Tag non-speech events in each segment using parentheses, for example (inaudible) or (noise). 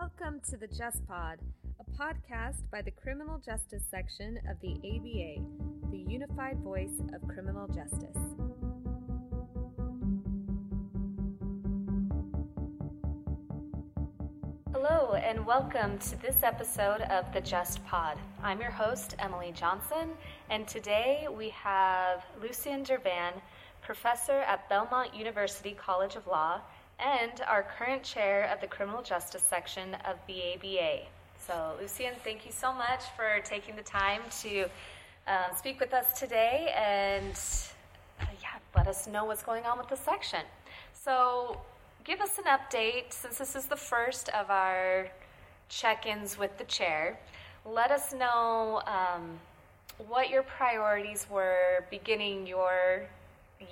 Welcome to the Just Pod, a podcast by the Criminal Justice section of the ABA, the unified voice of criminal justice. Hello, and welcome to this episode of the Just Pod. I'm your host, Emily Johnson, and today we have Lucian Dervan, professor at Belmont University College of Law and our current chair of the criminal justice section of the ABA. So, Lucian, thank you so much for taking the time to um, speak with us today and uh, yeah, let us know what's going on with the section. So, give us an update since this is the first of our check ins with the chair. Let us know um, what your priorities were beginning your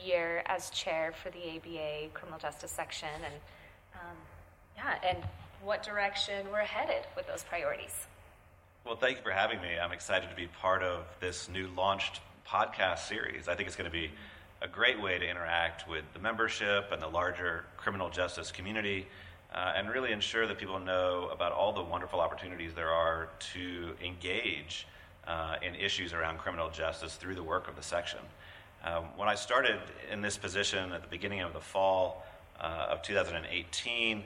year as chair for the ABA criminal justice section, and um, yeah, and what direction we're headed with those priorities. Well, thank you for having me. I'm excited to be part of this new launched podcast series. I think it's going to be a great way to interact with the membership and the larger criminal justice community. Uh, and really ensure that people know about all the wonderful opportunities there are to engage uh, in issues around criminal justice through the work of the section. Um, when I started in this position at the beginning of the fall uh, of 2018,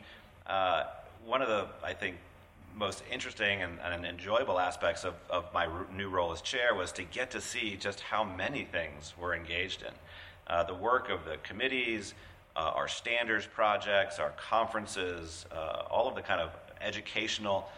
uh, one of the, I think, most interesting and, and enjoyable aspects of, of, my new role as chair was to get to see just how many things we're engaged in. Uh, the work of the committees, uh, our standards projects, our conferences, uh, all of the kind of educational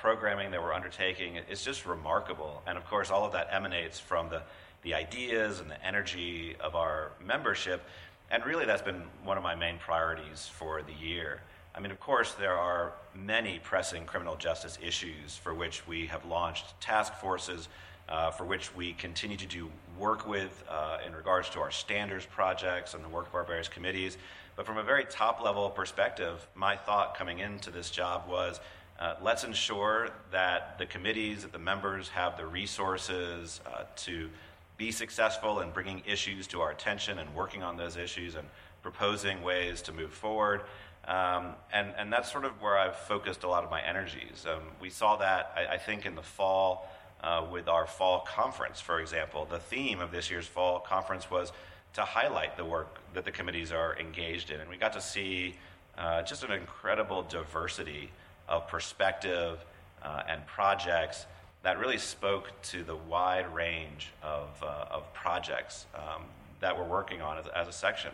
programming that we're undertaking is just remarkable. And of course, all of that emanates from the the ideas and the energy of our membership. And really, that's been one of my main priorities for the year. I mean, of course, there are many pressing criminal justice issues for which we have launched task forces, uh, for which we continue to do work with uh, in regards to our standards projects and the work of our various committees. But from a very top level perspective, my thought coming into this job was uh, let's ensure that the committees, that the members have the resources uh, to be successful in bringing issues to our attention and working on those issues and proposing ways to move forward. Um, and, and that's sort of where I've focused a lot of my energies. Um, we saw that, I, I, think, in the fall uh, with our fall conference, for example. The theme of this year's fall conference was to highlight the work that the committees are engaged in. And we got to see uh, just an incredible diversity of perspective uh, and projects that really spoke to the wide range of, uh, of projects um, that we're working on as, as, a section.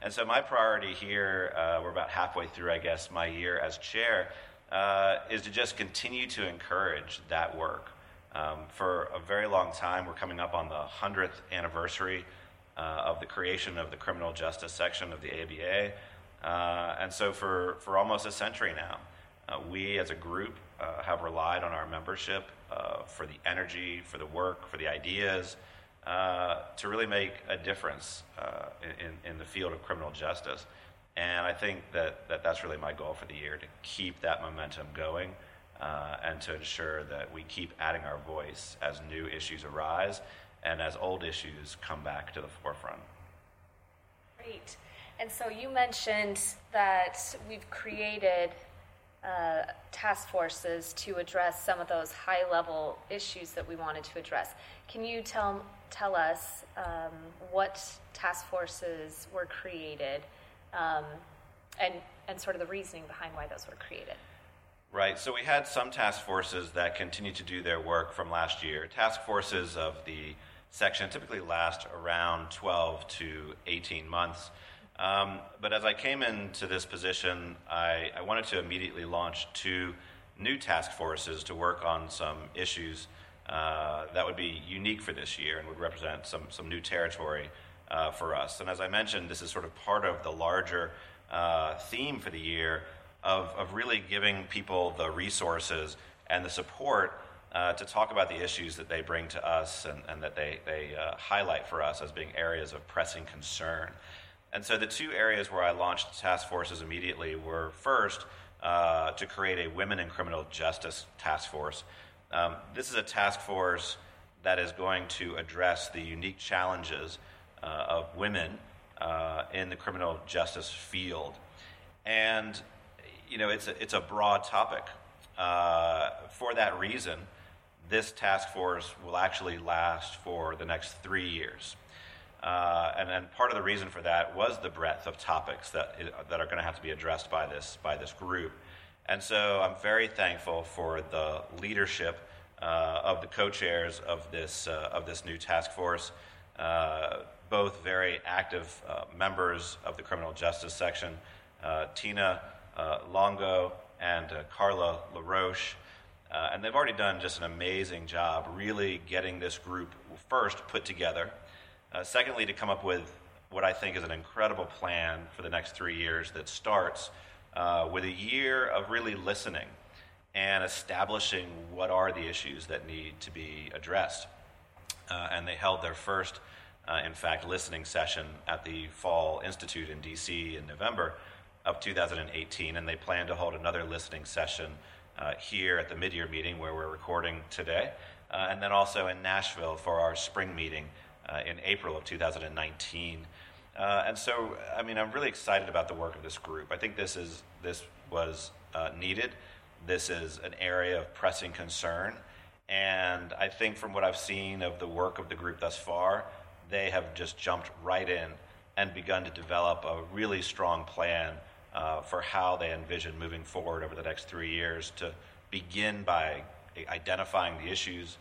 And so, my priority here, uh, we're about halfway through, I guess, my year as chair, uh, is to just continue to encourage that work. Um, for a very long time, we're coming up on the 100th anniversary uh, of the creation of the criminal justice section of the ABA. Uh, and so, for, for almost a century now, uh, we as a group have relied on our membership uh, for the energy, for the work, for the ideas, uh, to really make a difference uh, in, in the field of criminal justice. And I think that, that that's really my goal for the year to keep that momentum going uh, and to ensure that we keep adding our voice as new issues arise and as old issues come back to the forefront. Great. And so you mentioned that we've created uh, task forces to address some of those high level issues that we wanted to address. Can you tell, tell us um, what task forces were created um, and, and sort of the reasoning behind why those were created? Right. So we had some task forces that continue to do their work from last year. Task forces of the section typically last around 12 to 18 months. Um, but as I came into this position, I, I, wanted to immediately launch two new task forces to work on some issues uh, that would be unique for this year and would represent some, some new territory uh, for us. And as I mentioned, this is sort of part of the larger uh, theme for the year of, of really giving people the resources and the support uh, to talk about the issues that they bring to us and, and that they, they uh, highlight for us as being areas of pressing concern. And so the two areas where I launched task forces immediately were first uh, to create a women in criminal justice task force. Um, this is a task force that is going to address the unique challenges uh, of women uh, in the criminal justice field. And you know, it's a, it's a broad topic. Uh, for that reason, this task force will actually last for the next three years. Uh, and, and part of the reason for that was the breadth of topics that, that are going to have to be addressed by this, by this group. And so I'm very thankful for the leadership uh, of the co-chairs of this, uh, of this new task force, uh, both very active uh, members of the criminal justice section, uh, Tina Luongo and Carla LaRoche. and they've already done just an amazing job really getting this group first put together – uh, secondly, to come up with what I think is an incredible plan for the next three years that starts uh, with a year of really listening and establishing what are the issues that need to be addressed. Uh, and they held their first, uh, in fact, listening session at the Fall Institute in DC in November of 2018, and they plan to hold another listening session uh, here at the mid year meeting where we're recording today, uh, and then also in Nashville for our spring meeting uh, in April of 2019. Uh, and so, I mean, I'm really excited about the work of this group. I think this is this was uh, needed. This is an area of pressing concern, and I think from what I've seen of the work of the group thus far, they have just jumped right in and begun to develop a really strong plan uh, for how they envision moving forward over the next three years to begin by identifying the issues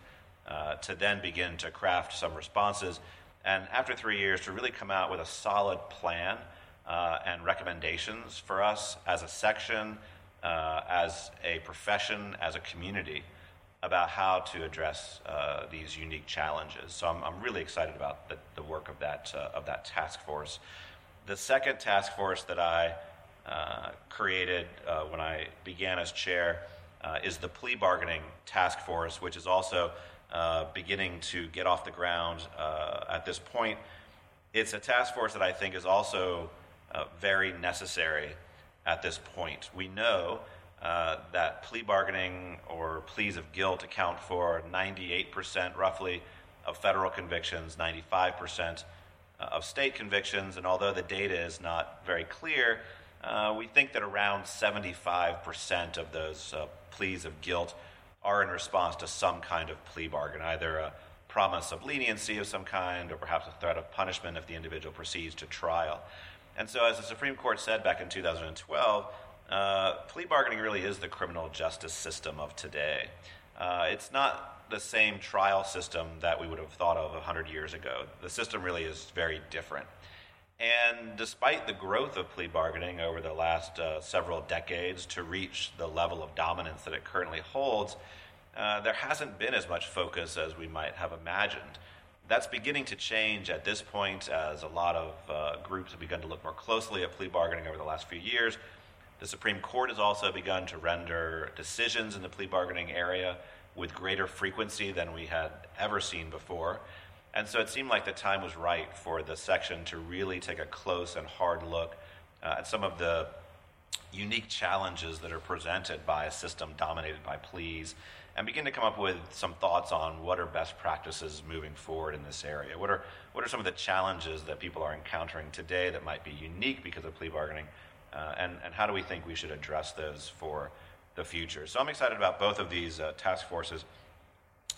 uh, to then begin to craft some responses. And after three years, to really come out with a solid plan uh, and recommendations for us as a section, uh, as a profession, as a community about how to address uh, these unique challenges. So I'm, I'm really excited about the, the work of that, uh, of that task force. The second task force that I uh, created when I began as chair is the plea bargaining task force, which is also uh, beginning to get off the ground uh, at this point. It's a task force that I think is also uh, very necessary at this point. We know uh, that plea bargaining or pleas of guilt account for 98% roughly of federal convictions, 95% uh, of state convictions, and although the data is not very clear, uh, we think that around 75% of those pleas of guilt are in response to some kind of plea bargain, either a promise of leniency of some kind or perhaps a threat of punishment if the individual proceeds to trial. And so, as the Supreme Court said back in 2012, uh, plea bargaining really is the criminal justice system of today. Uh, it's not the same trial system that we would have thought of 100 years ago. The system really is very different. And despite the growth of plea bargaining over the last uh, several decades to reach the level of dominance that it currently holds, uh, there hasn't been as much focus as we might have imagined. That's beginning to change at this point as a lot of uh, groups have begun to look more closely at plea bargaining over the last few years. The Supreme Court has also begun to render decisions in the plea bargaining area with greater frequency than we had ever seen before. And so it seemed like the time was right for the section to really take a close and hard look uh, at some of the unique challenges that are presented by a system dominated by pleas and begin to come up with some thoughts on what are best practices moving forward in this area. What are, what are some of the challenges that people are encountering today that might be unique because of plea bargaining? Uh, and, and how do we think we should address those for the future? So I'm excited about both of these uh, task forces.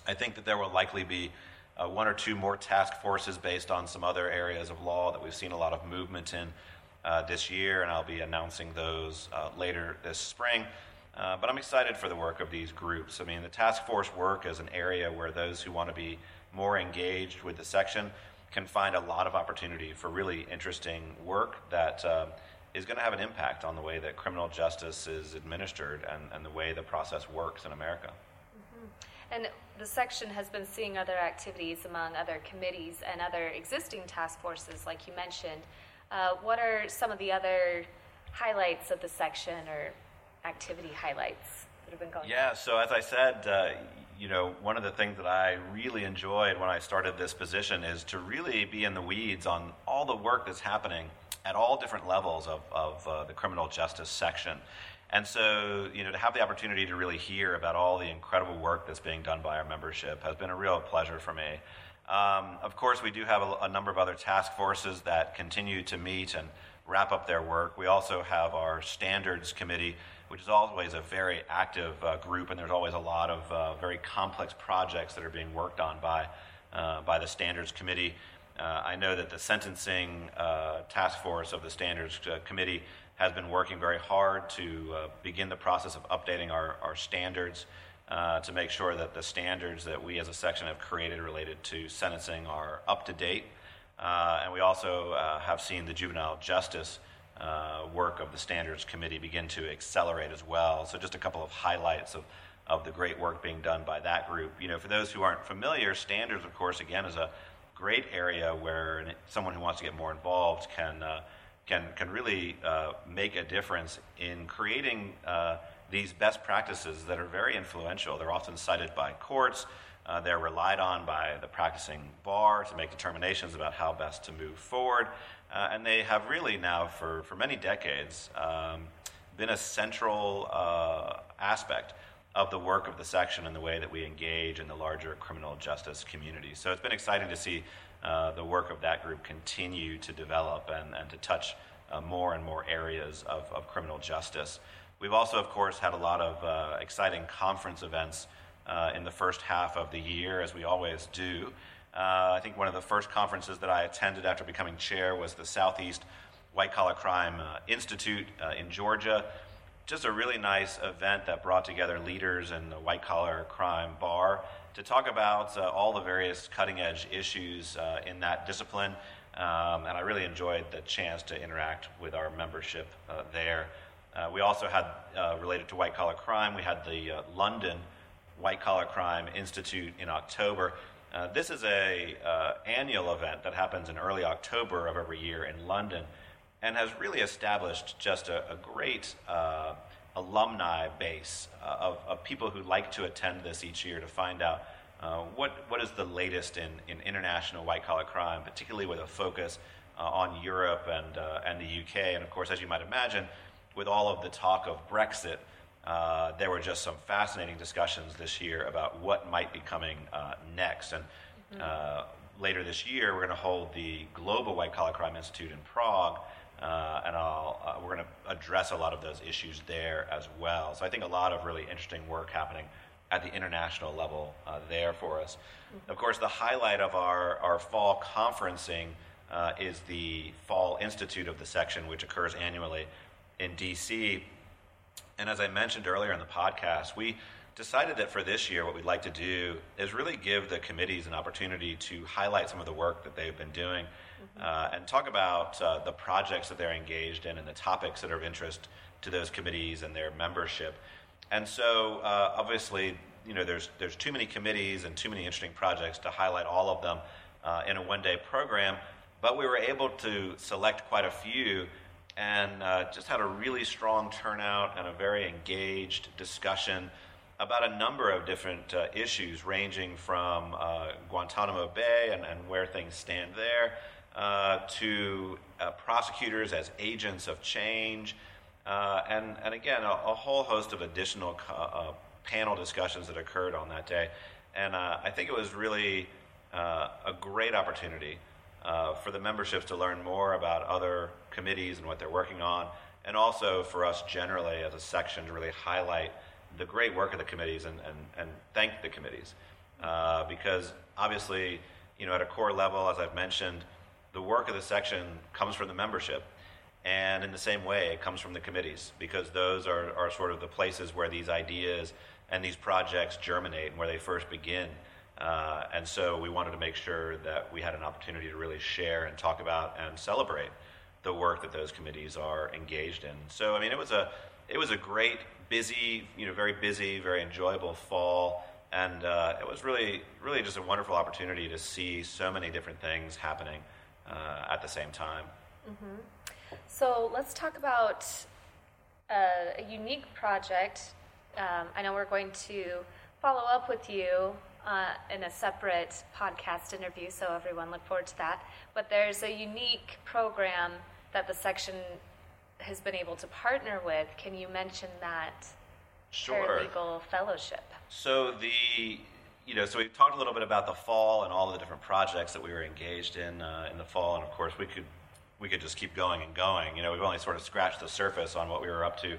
I think that there will likely be uh, one or two more task forces based on some other areas of law that we've seen a lot of movement in uh, this year, and I'll be announcing those uh, later this spring. Uh, but I'm excited for the work of these groups. I mean, the task force work is an area where those who want to be more engaged with the section can find a lot of opportunity for really interesting work that uh, is going to have an impact on the way that criminal justice is administered and, and the way the process works in America. And the section has been seeing other activities among other committees and other existing task forces, like you mentioned. Uh, what are some of the other highlights of the section or activity highlights that have been going on? yeah, on? so as I said, uh, you know, one of the things that I really enjoyed when I started this position is to really be in the weeds on all the work that's happening at all different levels of, of uh, the criminal justice section. And so, you know, to have the opportunity to really hear about all the incredible work that's being done by our membership has been a real pleasure for me. Um, of course, we do have a, a, number of other task forces that continue to meet and wrap up their work. We also have our standards committee, which is always a very active uh, group, and there's always a lot of uh, very complex projects that are being worked on by, uh, by the Standards Committee. Uh, I know that the sentencing uh, task force of the Standards Committee has been working very hard to begin the process of updating our, our standards. Uh, to make sure that the standards that we as a section have created related to sentencing are up to date. Uh, and we also uh, have seen the juvenile justice uh, work of the Standards Committee begin to accelerate as well. So, just a couple of highlights of, of the great work being done by that group. You know, for those who aren't familiar, standards, of course, again, is a great area where someone who wants to get more involved can uh, can can really uh, make a difference in creating uh, these best practices that are very influential. They're often cited by courts. Uh, they're relied on by the practicing bar to make determinations about how best to move forward. Uh, and they have really now, for, for many decades, um, been a central uh, aspect of the work of the section and the way that we engage in the larger criminal justice community. So it's been exciting to see uh, the work of that group continue to develop and, and to touch uh, more and more areas of, of criminal justice. We've also, of course, had a lot of uh, exciting conference events uh, in the first half of the year, as we always do. Uh, I think one of the first conferences that I attended after becoming chair was the Southeast White Collar Crime uh, Institute uh, in Georgia. Just a really nice event that brought together leaders in the white collar crime bar to talk about uh, all the various cutting edge issues uh, in that discipline. Um, and I really enjoyed the chance to interact with our membership uh, there. we also had, related to white collar crime, we had the London White Collar Crime Institute in October. Uh, this is a uh, annual event that happens in early October of every year in London, and has really established just a, a great uh, alumni base uh, of, of, people who like to attend this each year to find out uh, what what is the latest in, in international white collar crime, particularly with a focus uh, on Europe and and the UK, and of course, as you might imagine, with all of the talk of Brexit. Uh, there were just some fascinating discussions this year about what might be coming uh, next. And mm-hmm. uh, later this year, we're going to hold the Global White Collar Crime Institute in Prague. Uh, and uh, we're going to address a lot of those issues there as well. So I think a lot of really interesting work happening at the international level there for us. Mm-hmm. Of course, the highlight of our, our fall conferencing is the Fall Institute of the section, which occurs annually in DC and as I mentioned earlier in the podcast, we decided that for this year, what we'd like to do is really give the committees an opportunity to highlight some of the work that they've been doing. Uh, and talk about uh, the projects that they're engaged in and the topics that are of interest to those committees and their membership. And so, uh, obviously, you know, there's there's too many committees and too many interesting projects to highlight all of them uh, in a one-day program. But we were able to select quite a few and uh, just had a really strong turnout and a very engaged discussion about a number of different uh, issues, ranging from Guantanamo Bay and, and, where things stand there, uh, to uh, prosecutors as agents of change, uh, and, and again, a, a, whole host of additional panel discussions that occurred on that day. And I think it was really a great opportunity uh, for the memberships to learn more about other committees and what they're working on, and also for us generally as a section to really highlight the great work of the committees and, and, and thank the committees. Uh, because obviously, you know, at a core level, as I've mentioned, the work of the section comes from the membership. And in the same way, it comes from the committees because those are, are sort of the places where these ideas and these projects germinate and where they first begin. Uh, and so we wanted to make sure that we had an opportunity to really share and talk about and celebrate the work that those committees are engaged in. So I mean, it was a it was a great, busy, you know, very busy, very enjoyable fall, and uh, it was really really just a wonderful opportunity to see so many different things happening uh, at the same time. Mm-hmm. So let's talk about a, a unique project. Um, I know we're going to follow up with you uh, in a separate podcast interview, so everyone look forward to that. But there's a unique program that the section has been able to partner with. Can you mention that sure. paralegal fellowship? So the you know, so we talked a little bit about the fall and all the different projects that we were engaged in uh, in the fall, and of course we could we could just keep going and going. You know, we've only sort of scratched the surface on what we were up to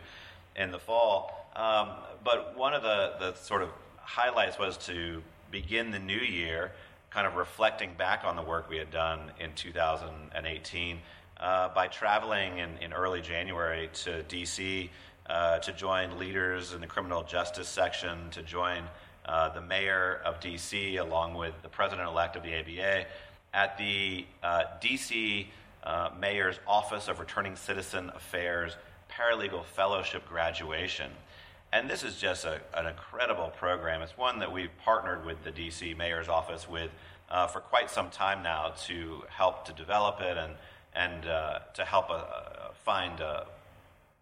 in the fall. Um, but one of the, the sort of highlights was to begin the new year kind of reflecting back on the work we had done in 2018 uh, by traveling in, in early January to DC uh, to join leaders in the criminal justice section, to join uh, the mayor of DC along with the president elect of the ABA at the uh, DC uh, Mayor's Office of Returning Citizen Affairs Paralegal Fellowship graduation. And this is just a, an incredible program. It's one that we've partnered with the DC Mayor's Office with uh, for quite some time now to help to develop it and, and uh, to help find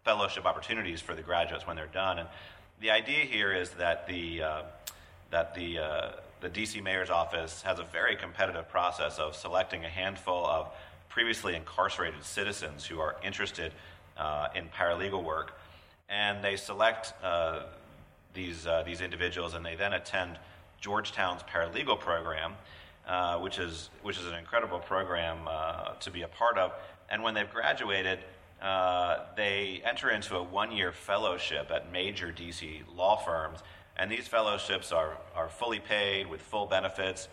fellowship opportunities for the graduates when they're done. And the idea here is that the, uh, that the, uh, the DC Mayor's Office has a very competitive process of selecting a handful of previously incarcerated citizens who are interested in paralegal work and they select uh, these, uh, these individuals and they then attend Georgetown's paralegal program, uh, which, is, which is an incredible program uh, to be a part of. And when they've graduated, uh, they enter into a one year fellowship at major DC law firms. And these fellowships are, are fully paid with full benefits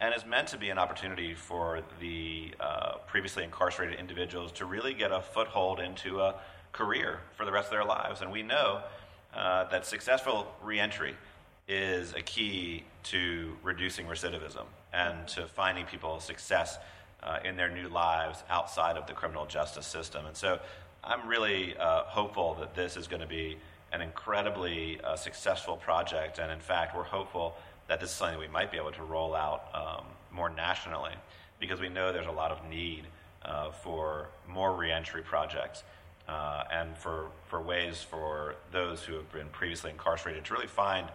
and is meant to be an opportunity for the uh, previously incarcerated individuals to really get a foothold into a career for the rest of their lives. And we know uh, that successful reentry is a key to reducing recidivism and to finding people success uh, in their new lives outside of the criminal justice system. And so I'm really uh, hopeful that this is going to be an incredibly uh, successful project. And in fact, we're hopeful that this is something we might be able to roll out um, more nationally because we know there's a lot of need uh, for more reentry projects uh, and for, for ways for those who have been previously incarcerated to really find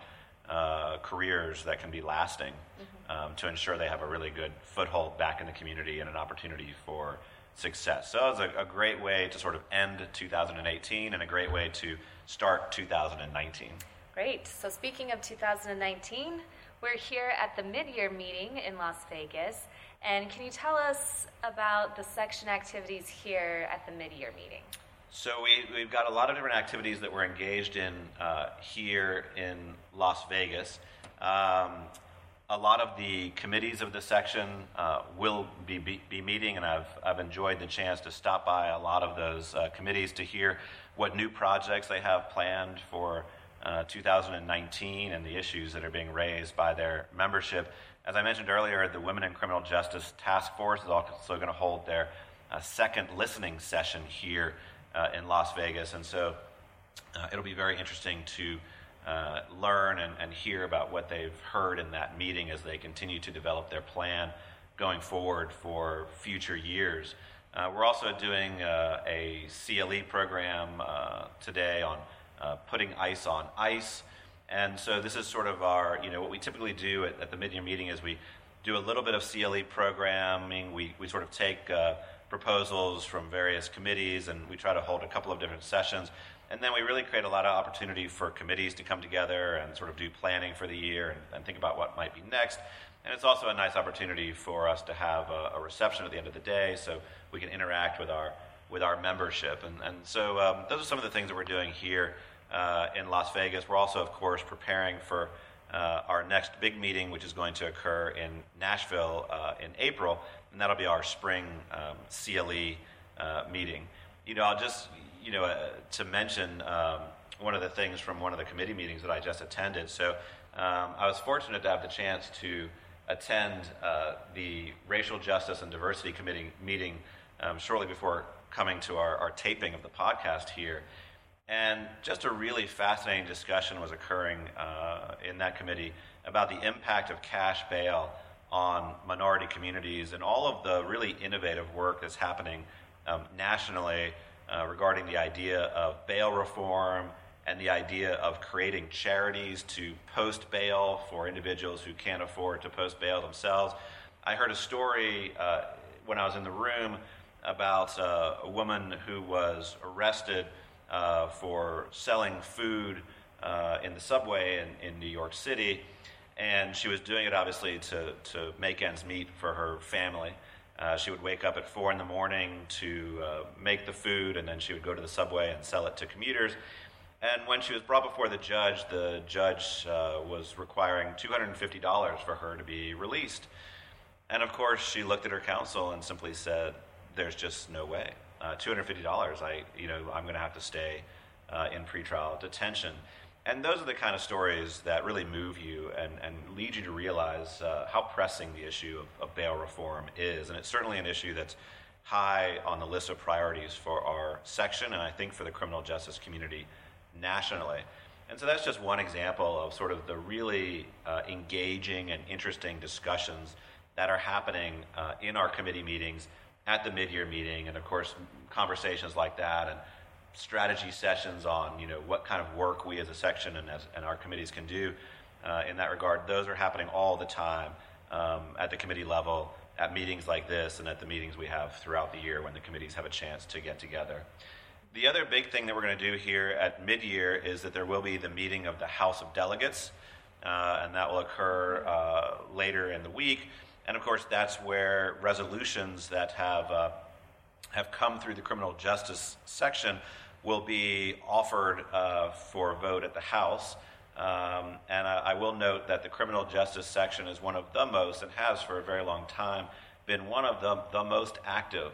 uh, careers that can be lasting mm-hmm. um, to ensure they have a really good foothold back in the community and an opportunity for success. So it was a, a great way to sort of end 2018 and a great way to start 2019. Great. So speaking of 2019, we're here at the mid-year meeting in Las Vegas. And can you tell us about the section activities here at the mid-year meeting? So we, we've got a lot of different activities that we're engaged in uh, here in Las Vegas. Um, a lot of the committees of the section uh, will be, be, be, meeting, and I've, I've enjoyed the chance to stop by a lot of those uh, committees to hear what new projects they have planned for uh, 2019 and the issues that are being raised by their membership. As I mentioned earlier, the Women in Criminal Justice Task Force is also going to hold their uh, second listening session here uh, in Las Vegas. And so uh, it'll be very interesting to uh, learn and, and, hear about what they've heard in that meeting as they continue to develop their plan going forward for future years. Uh, we're also doing uh, a CLE program uh, today on putting ice on ice. And so this is sort of our, you know, what we typically do at, at the mid-year meeting is we do a little bit of CLE programming. We, we sort of take proposals from various committees, and we try to hold a couple of different sessions. And then we really create a lot of opportunity for committees to come together and sort of do planning for the year and, and think about what might be next. And it's also a nice opportunity for us to have a, a, reception at the end of the day so we can interact with our, with our membership. And, and so um, those are some of the things that we're doing here uh, in Las Vegas. We're also, of course, preparing for uh, our next big meeting, which is going to occur in Nashville uh, in April and that'll be our spring um, CLE uh, meeting. You know, I'll just, you know, uh, to mention um, one of the things from one of the committee meetings that I just attended. So um, I was fortunate to have the chance to attend uh, the Racial Justice and Diversity Committee meeting um, shortly before coming to our, our taping of the podcast here. And just a really fascinating discussion was occurring uh, in that committee about the impact of cash bail on minority communities and all of the really innovative work that's happening um, nationally uh, regarding the idea of bail reform and the idea of creating charities to post bail for individuals who can't afford to post bail themselves. I heard a story uh, when I was in the room about uh, a woman who was arrested uh, for selling food uh, in the subway in, in New York City and she was doing it obviously to, to make ends meet for her family. Uh, she would wake up at four in the morning to uh, make the food, and then she would go to the subway and sell it to commuters. And when she was brought before the judge, the judge uh, was requiring $250 for her to be released. And of course, she looked at her counsel and simply said, "There's just no way. Uh, $250. I, you know, I'm going to have to stay uh, in pretrial detention." And those are the kind of stories that really move you and, and lead you to realize uh, how pressing the issue of, of bail reform is. And it's certainly an issue that's high on the list of priorities for our section, and I think for the criminal justice community nationally. And so that's just one example of sort of the really uh, engaging and interesting discussions that are happening uh, in our committee meetings, at the mid-year meeting, and of course conversations like that, and strategy sessions on you know what kind of work we as a section and as and our committees can do uh, in that regard. Those are happening all the time um, at the committee level, at meetings like this, and at the meetings we have throughout the year when the committees have a chance to get together. The other big thing that we're going to do here at mid-year is that there will be the meeting of the House of Delegates, uh, and that will occur uh, later in the week. And of course, that's where resolutions that have, uh, have come through the criminal justice section will be offered uh, for a vote at the House. Um, and I, I, will note that the criminal justice section is one of the most, and has for a very long time, been one of the, the most active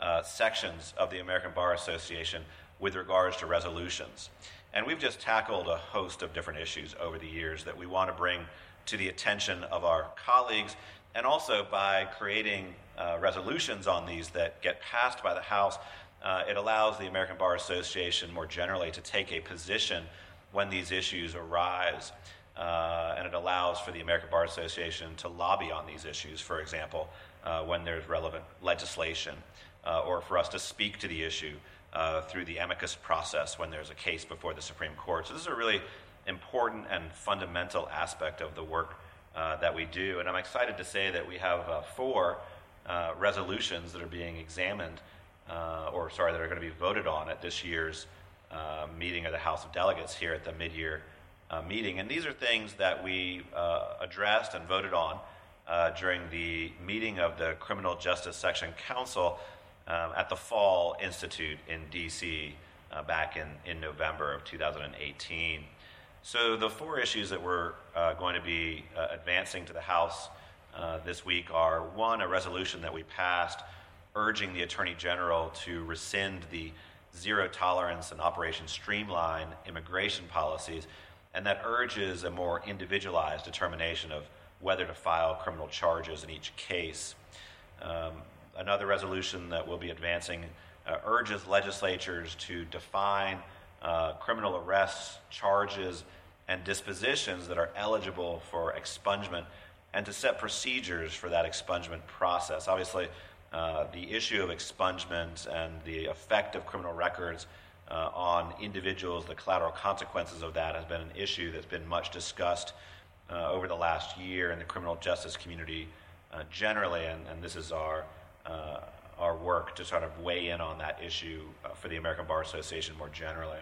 uh, sections of the American Bar Association with regards to resolutions. And we've just tackled a host of different issues over the years that we want to bring to the attention of our colleagues and also by creating uh, resolutions on these that get passed by the House, uh, it allows the American Bar Association more generally to take a position when these issues arise. Uh, and it allows for the American Bar Association to lobby on these issues, for example, uh, when there's relevant legislation, uh, or for us to speak to the issue through the amicus process when there's a case before the Supreme Court. So, this is a really important and fundamental aspect of the work that we do. And I'm excited to say that we have four uh, resolutions that are being examined, uh, or sorry, that are going to be voted on at this year's uh, meeting of the House of Delegates here at the mid year meeting. And these are things that we addressed and voted on during the meeting of the Criminal Justice Section Council um, at the Fall Institute in D.C. back in, in November of 2018. So, the four issues that we're uh, going to be uh, advancing to the House uh, this week are one, a resolution that we passed urging the Attorney General to rescind the zero tolerance and Operation Streamline immigration policies, and that urges a more individualized determination of whether to file criminal charges in each case. Um, another resolution that we'll be advancing uh, urges legislatures to define uh, criminal arrests, charges, and dispositions that are eligible for expungement, and to set procedures for that expungement process. Obviously, uh, the issue of expungement and the effect of criminal records uh, on individuals, the collateral consequences of that, has been an issue that's been much discussed uh, over the last year in the criminal justice community uh, generally, and, and, this is our uh, our work to sort of weigh in on that issue uh, for the American Bar Association more generally.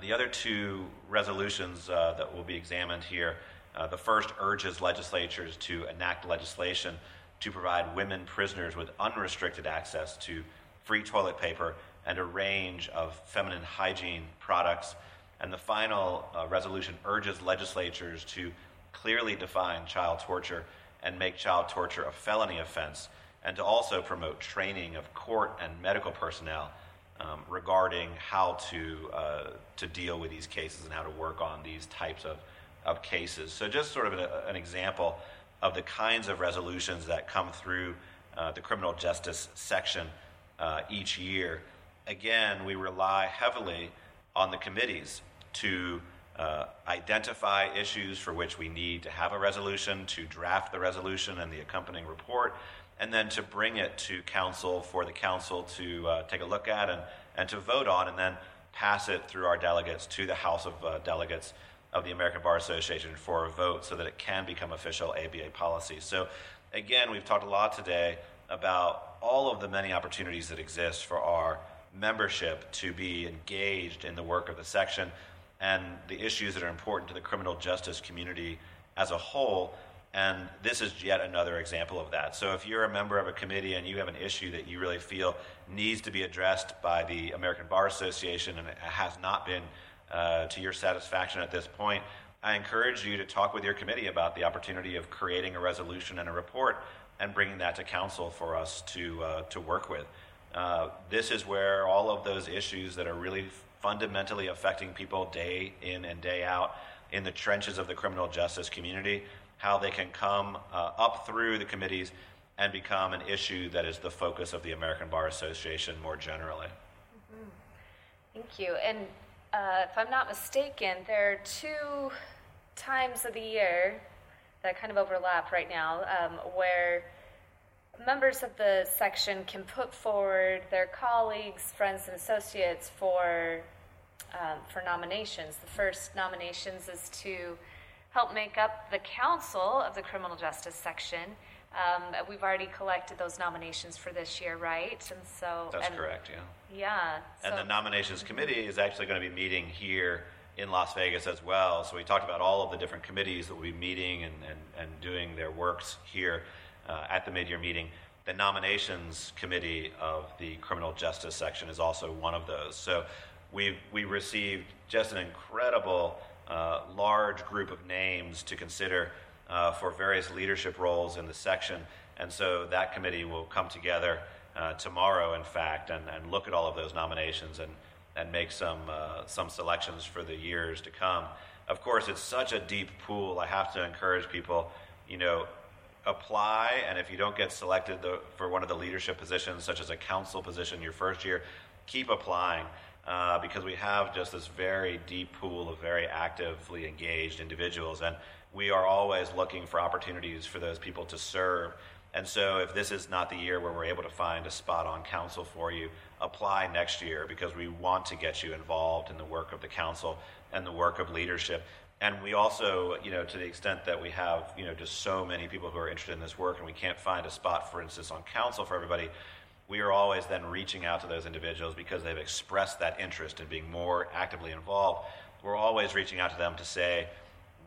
The other two resolutions that will be examined here uh, the first urges legislatures to enact legislation to provide women prisoners with unrestricted access to free toilet paper and a range of feminine hygiene products. And the final uh, resolution urges legislatures to clearly define child torture and make child torture a felony offense, and to also promote training of court and medical personnel um, regarding how to, uh, to deal with these cases and how to work on these types of, of cases. So, just sort of a, an example of the kinds of resolutions that come through uh, the criminal justice section uh, each year. Again, we rely heavily on the committees to uh, identify issues for which we need to have a resolution, to draft the resolution and the accompanying report, and then to bring it to council for the council to uh, take a look at and, and to vote on, and then pass it through our delegates to the House of uh, Delegates of the American Bar Association for a vote so that it can become official ABA policy. So, again, we've talked a lot today about all of the many opportunities that exist for our membership to be engaged in the work of the section and the issues that are important to the criminal justice community as a whole And this is yet another example of that. So if you're a member of a committee and you have an issue that you really feel needs to be addressed by the American Bar Association and it has not been uh, to your satisfaction at this point, I encourage you to talk with your committee about the opportunity of creating a resolution and a report and bringing that to council for us to, uh, to work with. Uh, this is where all of those issues that are really fundamentally affecting people day in and day out in the trenches of the criminal justice community how they can come uh, up through the committees and become an issue that is the focus of the American Bar Association more generally. Mm-hmm. Thank you. And uh, if I'm not mistaken, there are two times of the year that kind of overlap right now um, where members of the section can put forward their colleagues, friends, and associates for um, for nominations. The first nominations is to help make up the council of the criminal justice section. Um, we've already collected those nominations for this year, right? And so that's and, correct. Yeah. Yeah. So, and the nominations committee is actually going to be meeting here in Las Vegas as well. So we talked about all of the different committees that will be meeting and, and, and doing their works here uh, at the mid-year meeting. The nominations committee of the criminal justice section is also one of those. So we've we received just an incredible uh, large group of names to consider uh, for various leadership roles in the section. And so that committee will come together uh, tomorrow, in fact, and, and look at all of those nominations and, and make some, uh, some selections for the years to come. Of course, it's such a deep pool. I have to encourage people, you know, apply, and if you don't get selected the, for one of the leadership positions, such as a council position your first year, keep applying uh, because we have just this very deep pool of very actively engaged individuals. And we are always looking for opportunities for those people to serve. And so, if this is not the year where we're able to find a spot on council for you, apply next year because we want to get you involved in the work of the council and the work of leadership. And we also, you know, to the extent that we have, you know, just so many people who are interested in this work and we can't find a spot, for instance, on council for everybody, we are always then reaching out to those individuals because they've expressed that interest in being more actively involved. We're always reaching out to them to say,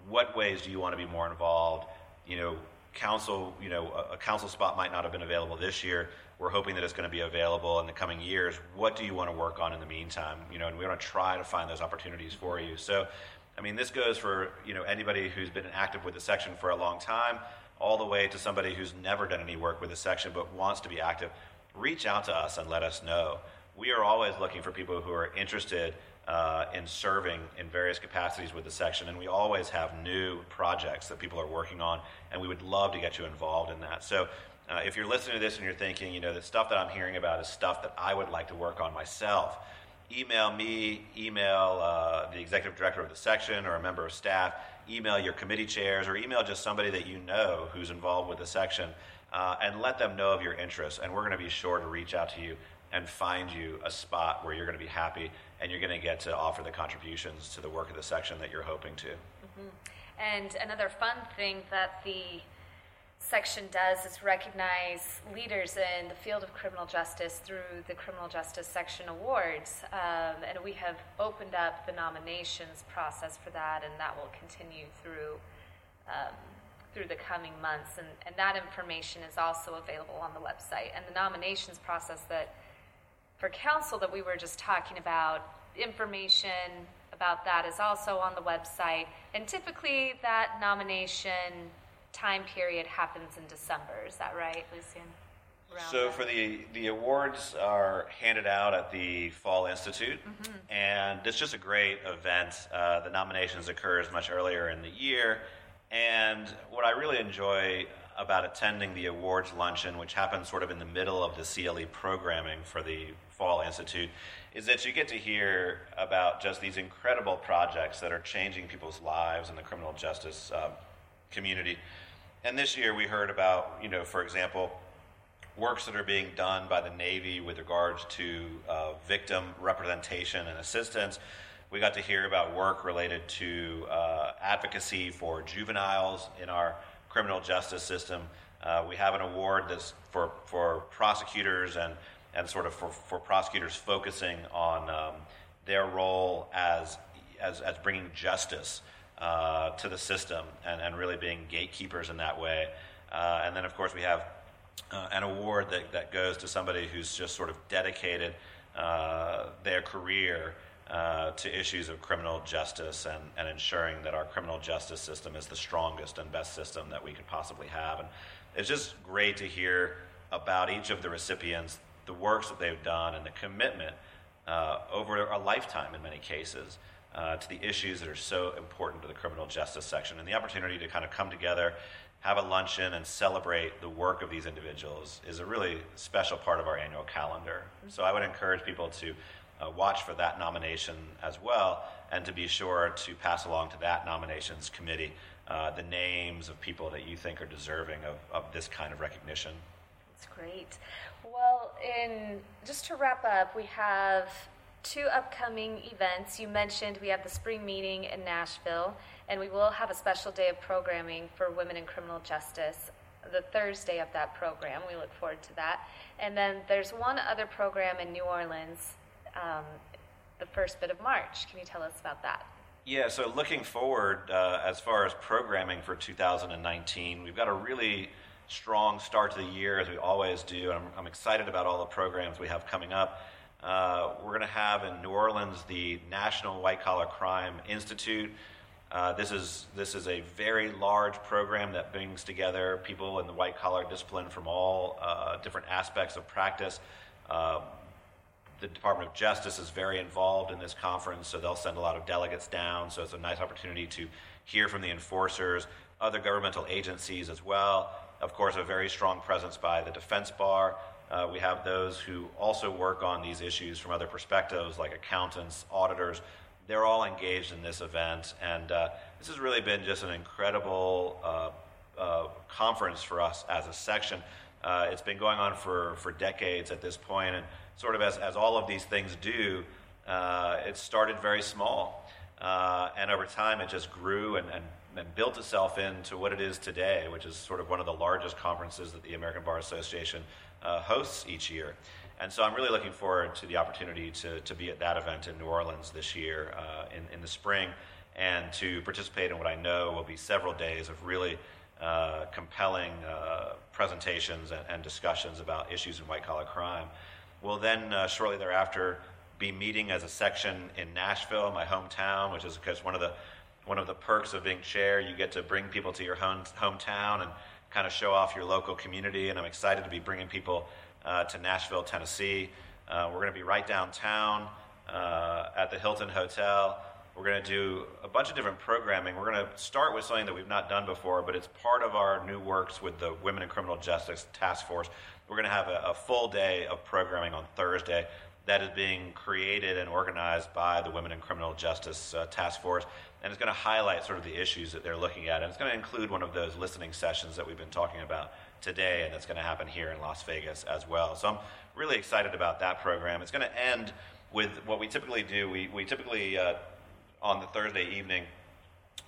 what ways do you want to be more involved? You know, council, you know, a, a council spot might not have been available this year. We're hoping that it's going to be available in the coming years. What do you want to work on in the meantime? You know, and we want to try to find those opportunities for you. So, I mean, this goes for you know anybody who's been active with the section for a long time, all the way to somebody who's never done any work with the section but wants to be active reach out to us and let us know. We are always looking for people who are interested uh, in serving in various capacities with the section, and we always have new projects that people are working on, and we would love to get you involved in that. So, uh, if you're listening to this and you're thinking, you know, the stuff that I'm hearing about is stuff that I would like to work on myself, email me, email uh, the executive director of the section or a member of staff, email your committee chairs, or email just somebody that you know who's involved with the section uh, and let them know of your interest. And we're going to be sure to reach out to you and find you a spot where you're going to be happy and you're going to get to offer the contributions to the work of the section that you're hoping to. Mm-hmm. And another fun thing that the section does is recognize leaders in the field of criminal justice through the Criminal Justice Section Awards. Um, and we have opened up the nominations process for that, and that will continue through. Um, through the coming months, and, and that information is also available on the website. And the nominations process that for council that we were just talking about, information about that is also on the website. And typically, that nomination time period happens in December. Is that right, Lucian? so for the the awards are handed out at the Fall Institute, mm-hmm. and it's just a great event. Uh, the nominations occurs much earlier in the year, and what I really enjoy about attending the awards luncheon, which happens sort of in the middle of the CLE programming for the Fall Institute, is that you get to hear about just these incredible projects that are changing people's lives in the criminal justice uh, community. And this year we heard about, you know, for example, works that are being done by the Navy with regards to uh, victim representation and assistance we got to hear about work related to uh, advocacy for juveniles in our criminal justice system. Uh, we have an award that's for, for prosecutors and, and sort of for, for prosecutors focusing on um, their role as, as, as bringing justice uh, to the system and, and really being gatekeepers in that way. Uh, and then, of course, we have uh, an award that, that goes to somebody who's just sort of dedicated uh, their career uh, to issues of criminal justice and, and ensuring that our criminal justice system is the strongest and best system that we could possibly have. And it's just great to hear about each of the recipients, the works that they've done, and the commitment uh, over a lifetime in many cases. Uh, to the issues that are so important to the criminal justice section, and the opportunity to kind of come together have a luncheon and celebrate the work of these individuals is a really special part of our annual calendar. So I would encourage people to uh, watch for that nomination as well and to be sure to pass along to that nominations committee uh, the names of people that you think are deserving of, of this kind of recognition. That's great. Well, in just to wrap up, we have two upcoming events. You mentioned we have the spring meeting in Nashville, and we will have a special day of programming for women in criminal justice the Thursday of that program. We look forward to that. And then there's one other program in New Orleans um, the first bit of March. Can you tell us about that? Yeah, so looking forward uh, as far as programming for 2019, we've got a really strong start to the year as we always do. I'm, I'm excited about all the programs we have coming up. Uh, we're going to have in New Orleans the National White Collar Crime Institute. Uh, this is this is a very large program that brings together people in the white collar discipline from all uh, different aspects of practice. Um, the Department of Justice is very involved in this conference, so they'll send a lot of delegates down. So it's a nice opportunity to hear from the enforcers, other governmental agencies as well. Of course, a very strong presence by the Defense Bar. Uh, we have those who also work on these issues from other perspectives, like accountants, auditors. They're all engaged in this event, and uh, this has really been just an incredible uh, uh conference for us as a section. Uh, it's been going on for, for decades at this point, and sort of as, as all of these things do, uh, it started very small. And over time, it just grew and, and, and, built itself into what it is today, which is sort of one of the largest conferences that the American Bar Association uh, hosts each year. And so I'm really looking forward to the opportunity to, to be at that event in New Orleans this year uh, in, in the spring and to participate in what I know will be several days of really uh, compelling uh, presentations and, and, discussions about issues in white collar crime. We'll then, uh, shortly thereafter, be meeting as a section in Nashville, my hometown, which is because one of the one of the perks of being chair, you get to bring people to your home, hometown and kind of show off your local community. And I'm excited to be bringing people uh, to Nashville, Tennessee. Uh, we're going to be right downtown uh, at the Hilton Hotel. We're going to do a bunch of different programming. We're going to start with something that we've not done before, but it's part of our new works with the Women in Criminal Justice Task Force. We're going to have a, a full day of programming on Thursday that is being created and organized by the Women in Criminal Justice uh, Task Force, and it's going to highlight sort of the issues that they're looking at. And it's going to include one of those listening sessions that we've been talking about today, and that's going to happen here in Las Vegas as well. So I'm really excited about that program. It's going to end with what we typically do. We, we typically, uh, on the Thursday evening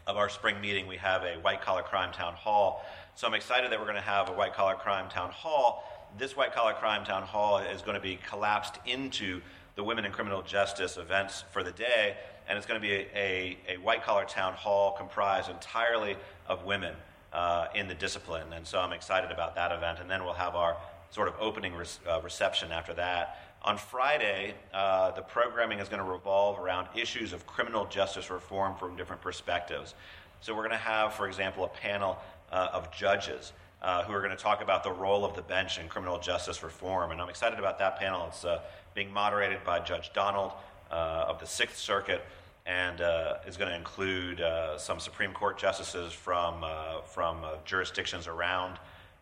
of our spring meeting, we have a white collar crime town hall. So I'm excited that we're going to have a white collar crime town hall this white collar crime town hall is going to be collapsed into the women in criminal justice events for the day, and it's going to be a, a, a white collar town hall comprised entirely of women uh, in the discipline. And so I'm excited about that event. And then we'll have our sort of opening re- uh, reception after that. On Friday, uh, the programming is going to revolve around issues of criminal justice reform from different perspectives. So we're going to have, for example, a panel uh, of judges uh, who are going to talk about the role of the bench in criminal justice reform. And I'm excited about that panel. It's uh, being moderated by Judge Donald uh, of the Sixth Circuit and uh, is going to include uh, some Supreme Court justices from, from jurisdictions around,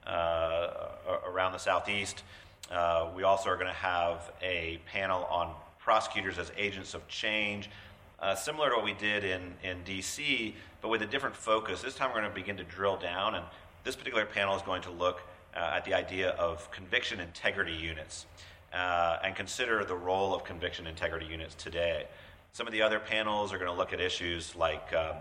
around the Southeast. we also are going to have a panel on prosecutors as agents of change. Uh, similar to what we did in, in DC, but with a different focus. This time we're going to begin to drill down and this particular panel is going to look uh, at the idea of conviction integrity units uh, and consider the role of conviction integrity units today. Some of the other panels are going to look at issues like um,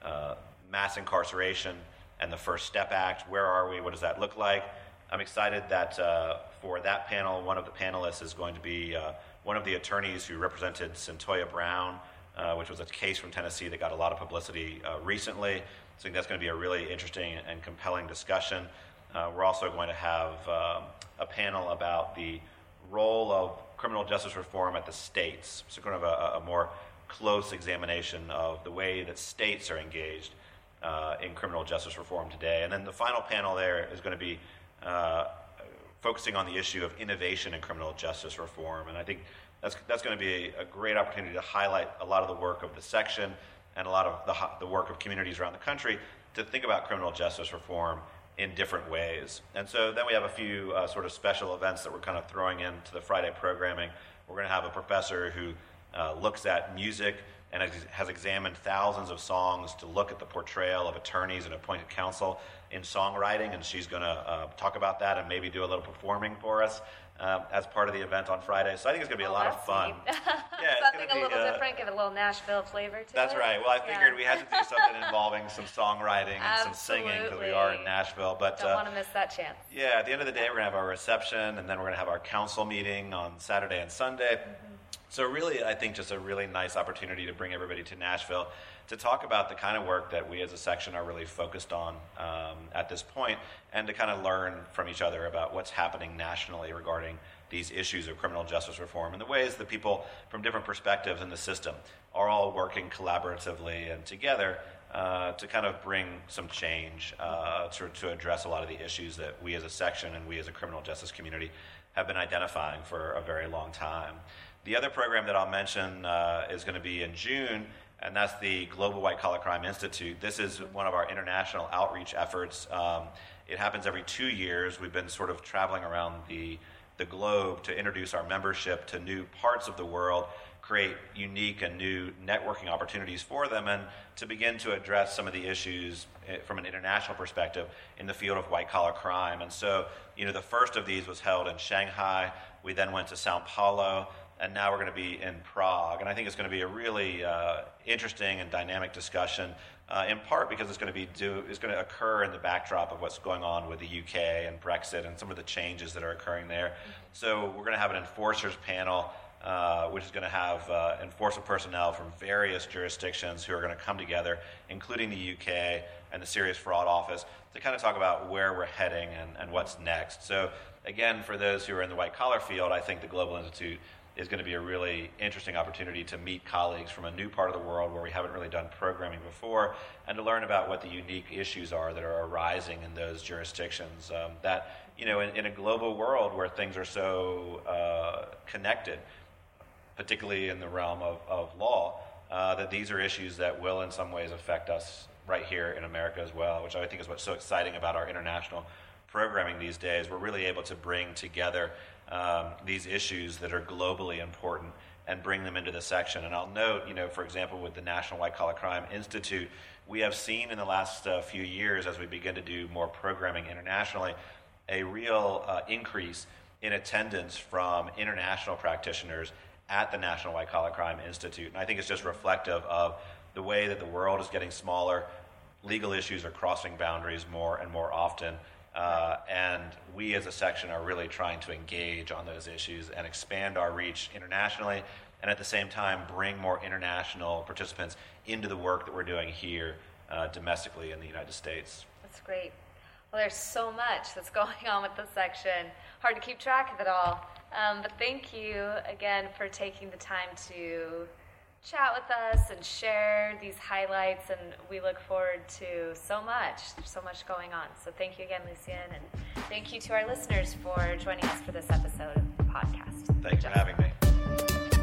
uh, mass incarceration and the First Step Act. Where are we? What does that look like? I'm excited that uh, for that panel, one of the panelists is going to be uh, one of the attorneys who represented Cyntoia Brown uh, which was a case from Tennessee that got a lot of publicity uh, recently. So I think that's going to be a really interesting and compelling discussion. Uh, we're also going to have um, a panel about the role of criminal justice reform at the states. So, kind of a, a more close examination of the way that states are engaged uh, in criminal justice reform today. And then the final panel there is going to be uh, focusing on the issue of innovation in criminal justice reform. And I think that's, that's going to be a great opportunity to highlight a lot of the work of the section and a lot of the, the work of communities around the country to think about criminal justice reform in different ways. And so then we have a few uh, sort of special events that we're kind of throwing into the Friday programming. We're going to have a professor who uh, looks at music and has examined thousands of songs to look at the portrayal of attorneys and appointed counsel in songwriting, and she's going to uh, talk about that and maybe do a little performing for us um, as part of the event on Friday. So I think it's going to be a lot of fun. (laughs) yeah, (laughs) something a little uh, different, give it a little Nashville flavor to that's it. That's right. Well, I figured yeah. we had to do something involving some songwriting and some singing because we are in Nashville. But don't uh, want to miss that chance. Yeah, at the end of the day, we're going to have our reception, and then we're going to have our council meeting on Saturday and Sunday. So really, I think just a really nice opportunity to bring everybody to Nashville to talk about the kind of work that we as a section are really focused on um, at this point, and to kind of learn from each other about what's happening nationally regarding these issues of criminal justice reform and the ways that people from different perspectives in the system are all working collaboratively and together uh, to kind of bring some change uh, to, to address a lot of the issues that we as a section and we as a criminal justice community have been identifying for a very long time. The other program that I'll mention uh, is going to be in June, and that's the Global White Collar Crime Institute. This is one of our international outreach efforts. Um, it happens every two years. We've been sort of traveling around the, the globe to introduce our membership to new parts of the world, create unique and new networking opportunities for them, and to begin to address some of the issues eh, from an international perspective in the field of white collar crime. And so, you know, the first of these was held in Shanghai. We then went to Sao Paulo and now we're going to be in Prague. And I think it's going to be a really uh, interesting and dynamic discussion, uh, in part because it's going to be do, it's going to occur in the backdrop of what's going on with the UK and Brexit and some of the changes that are occurring there. So we're going to have an enforcers panel. Uh, which is going to have uh, enforcement personnel from various jurisdictions who are going to come together, including the UK and the Serious Fraud Office, to kind of talk about where we're heading and, and what's next. So, again, for those who are in the white collar field, I think the Global Institute is going to be a really interesting opportunity to meet colleagues from a new part of the world where we haven't really done programming before and to learn about what the unique issues are that are arising in those jurisdictions. Um, that, you know, in, in, a global world where things are so uh, connected, particularly in the realm of, of law, uh, that these are issues that will in some ways affect us right here in America as well, which I think is what's so exciting about our international programming these days. We're really able to bring together um, these issues that are globally important and bring them into the section. And I'll note, you know, for example, with the National White Collar Crime Institute, we have seen in the last uh, few years, as we begin to do more programming internationally, a real uh, increase in attendance from international practitioners at the National White Collar Crime Institute. And I think it's just reflective of the way that the world is getting smaller. Legal issues are crossing boundaries more and more often. Uh, and we as a section are really trying to engage on those issues and expand our reach internationally and at the same time bring more international participants into the work that we're doing here uh, domestically in the United States. That's great. Well, there's so much that's (laughs) going on with this section. Hard to keep track of it all. Um, but thank you again for taking the time to chat with us and share these highlights. And we look forward to so much. There's so much going on. So thank you again, Lucian. And thank you to our listeners for joining us for this episode of the podcast. Thanks for having me.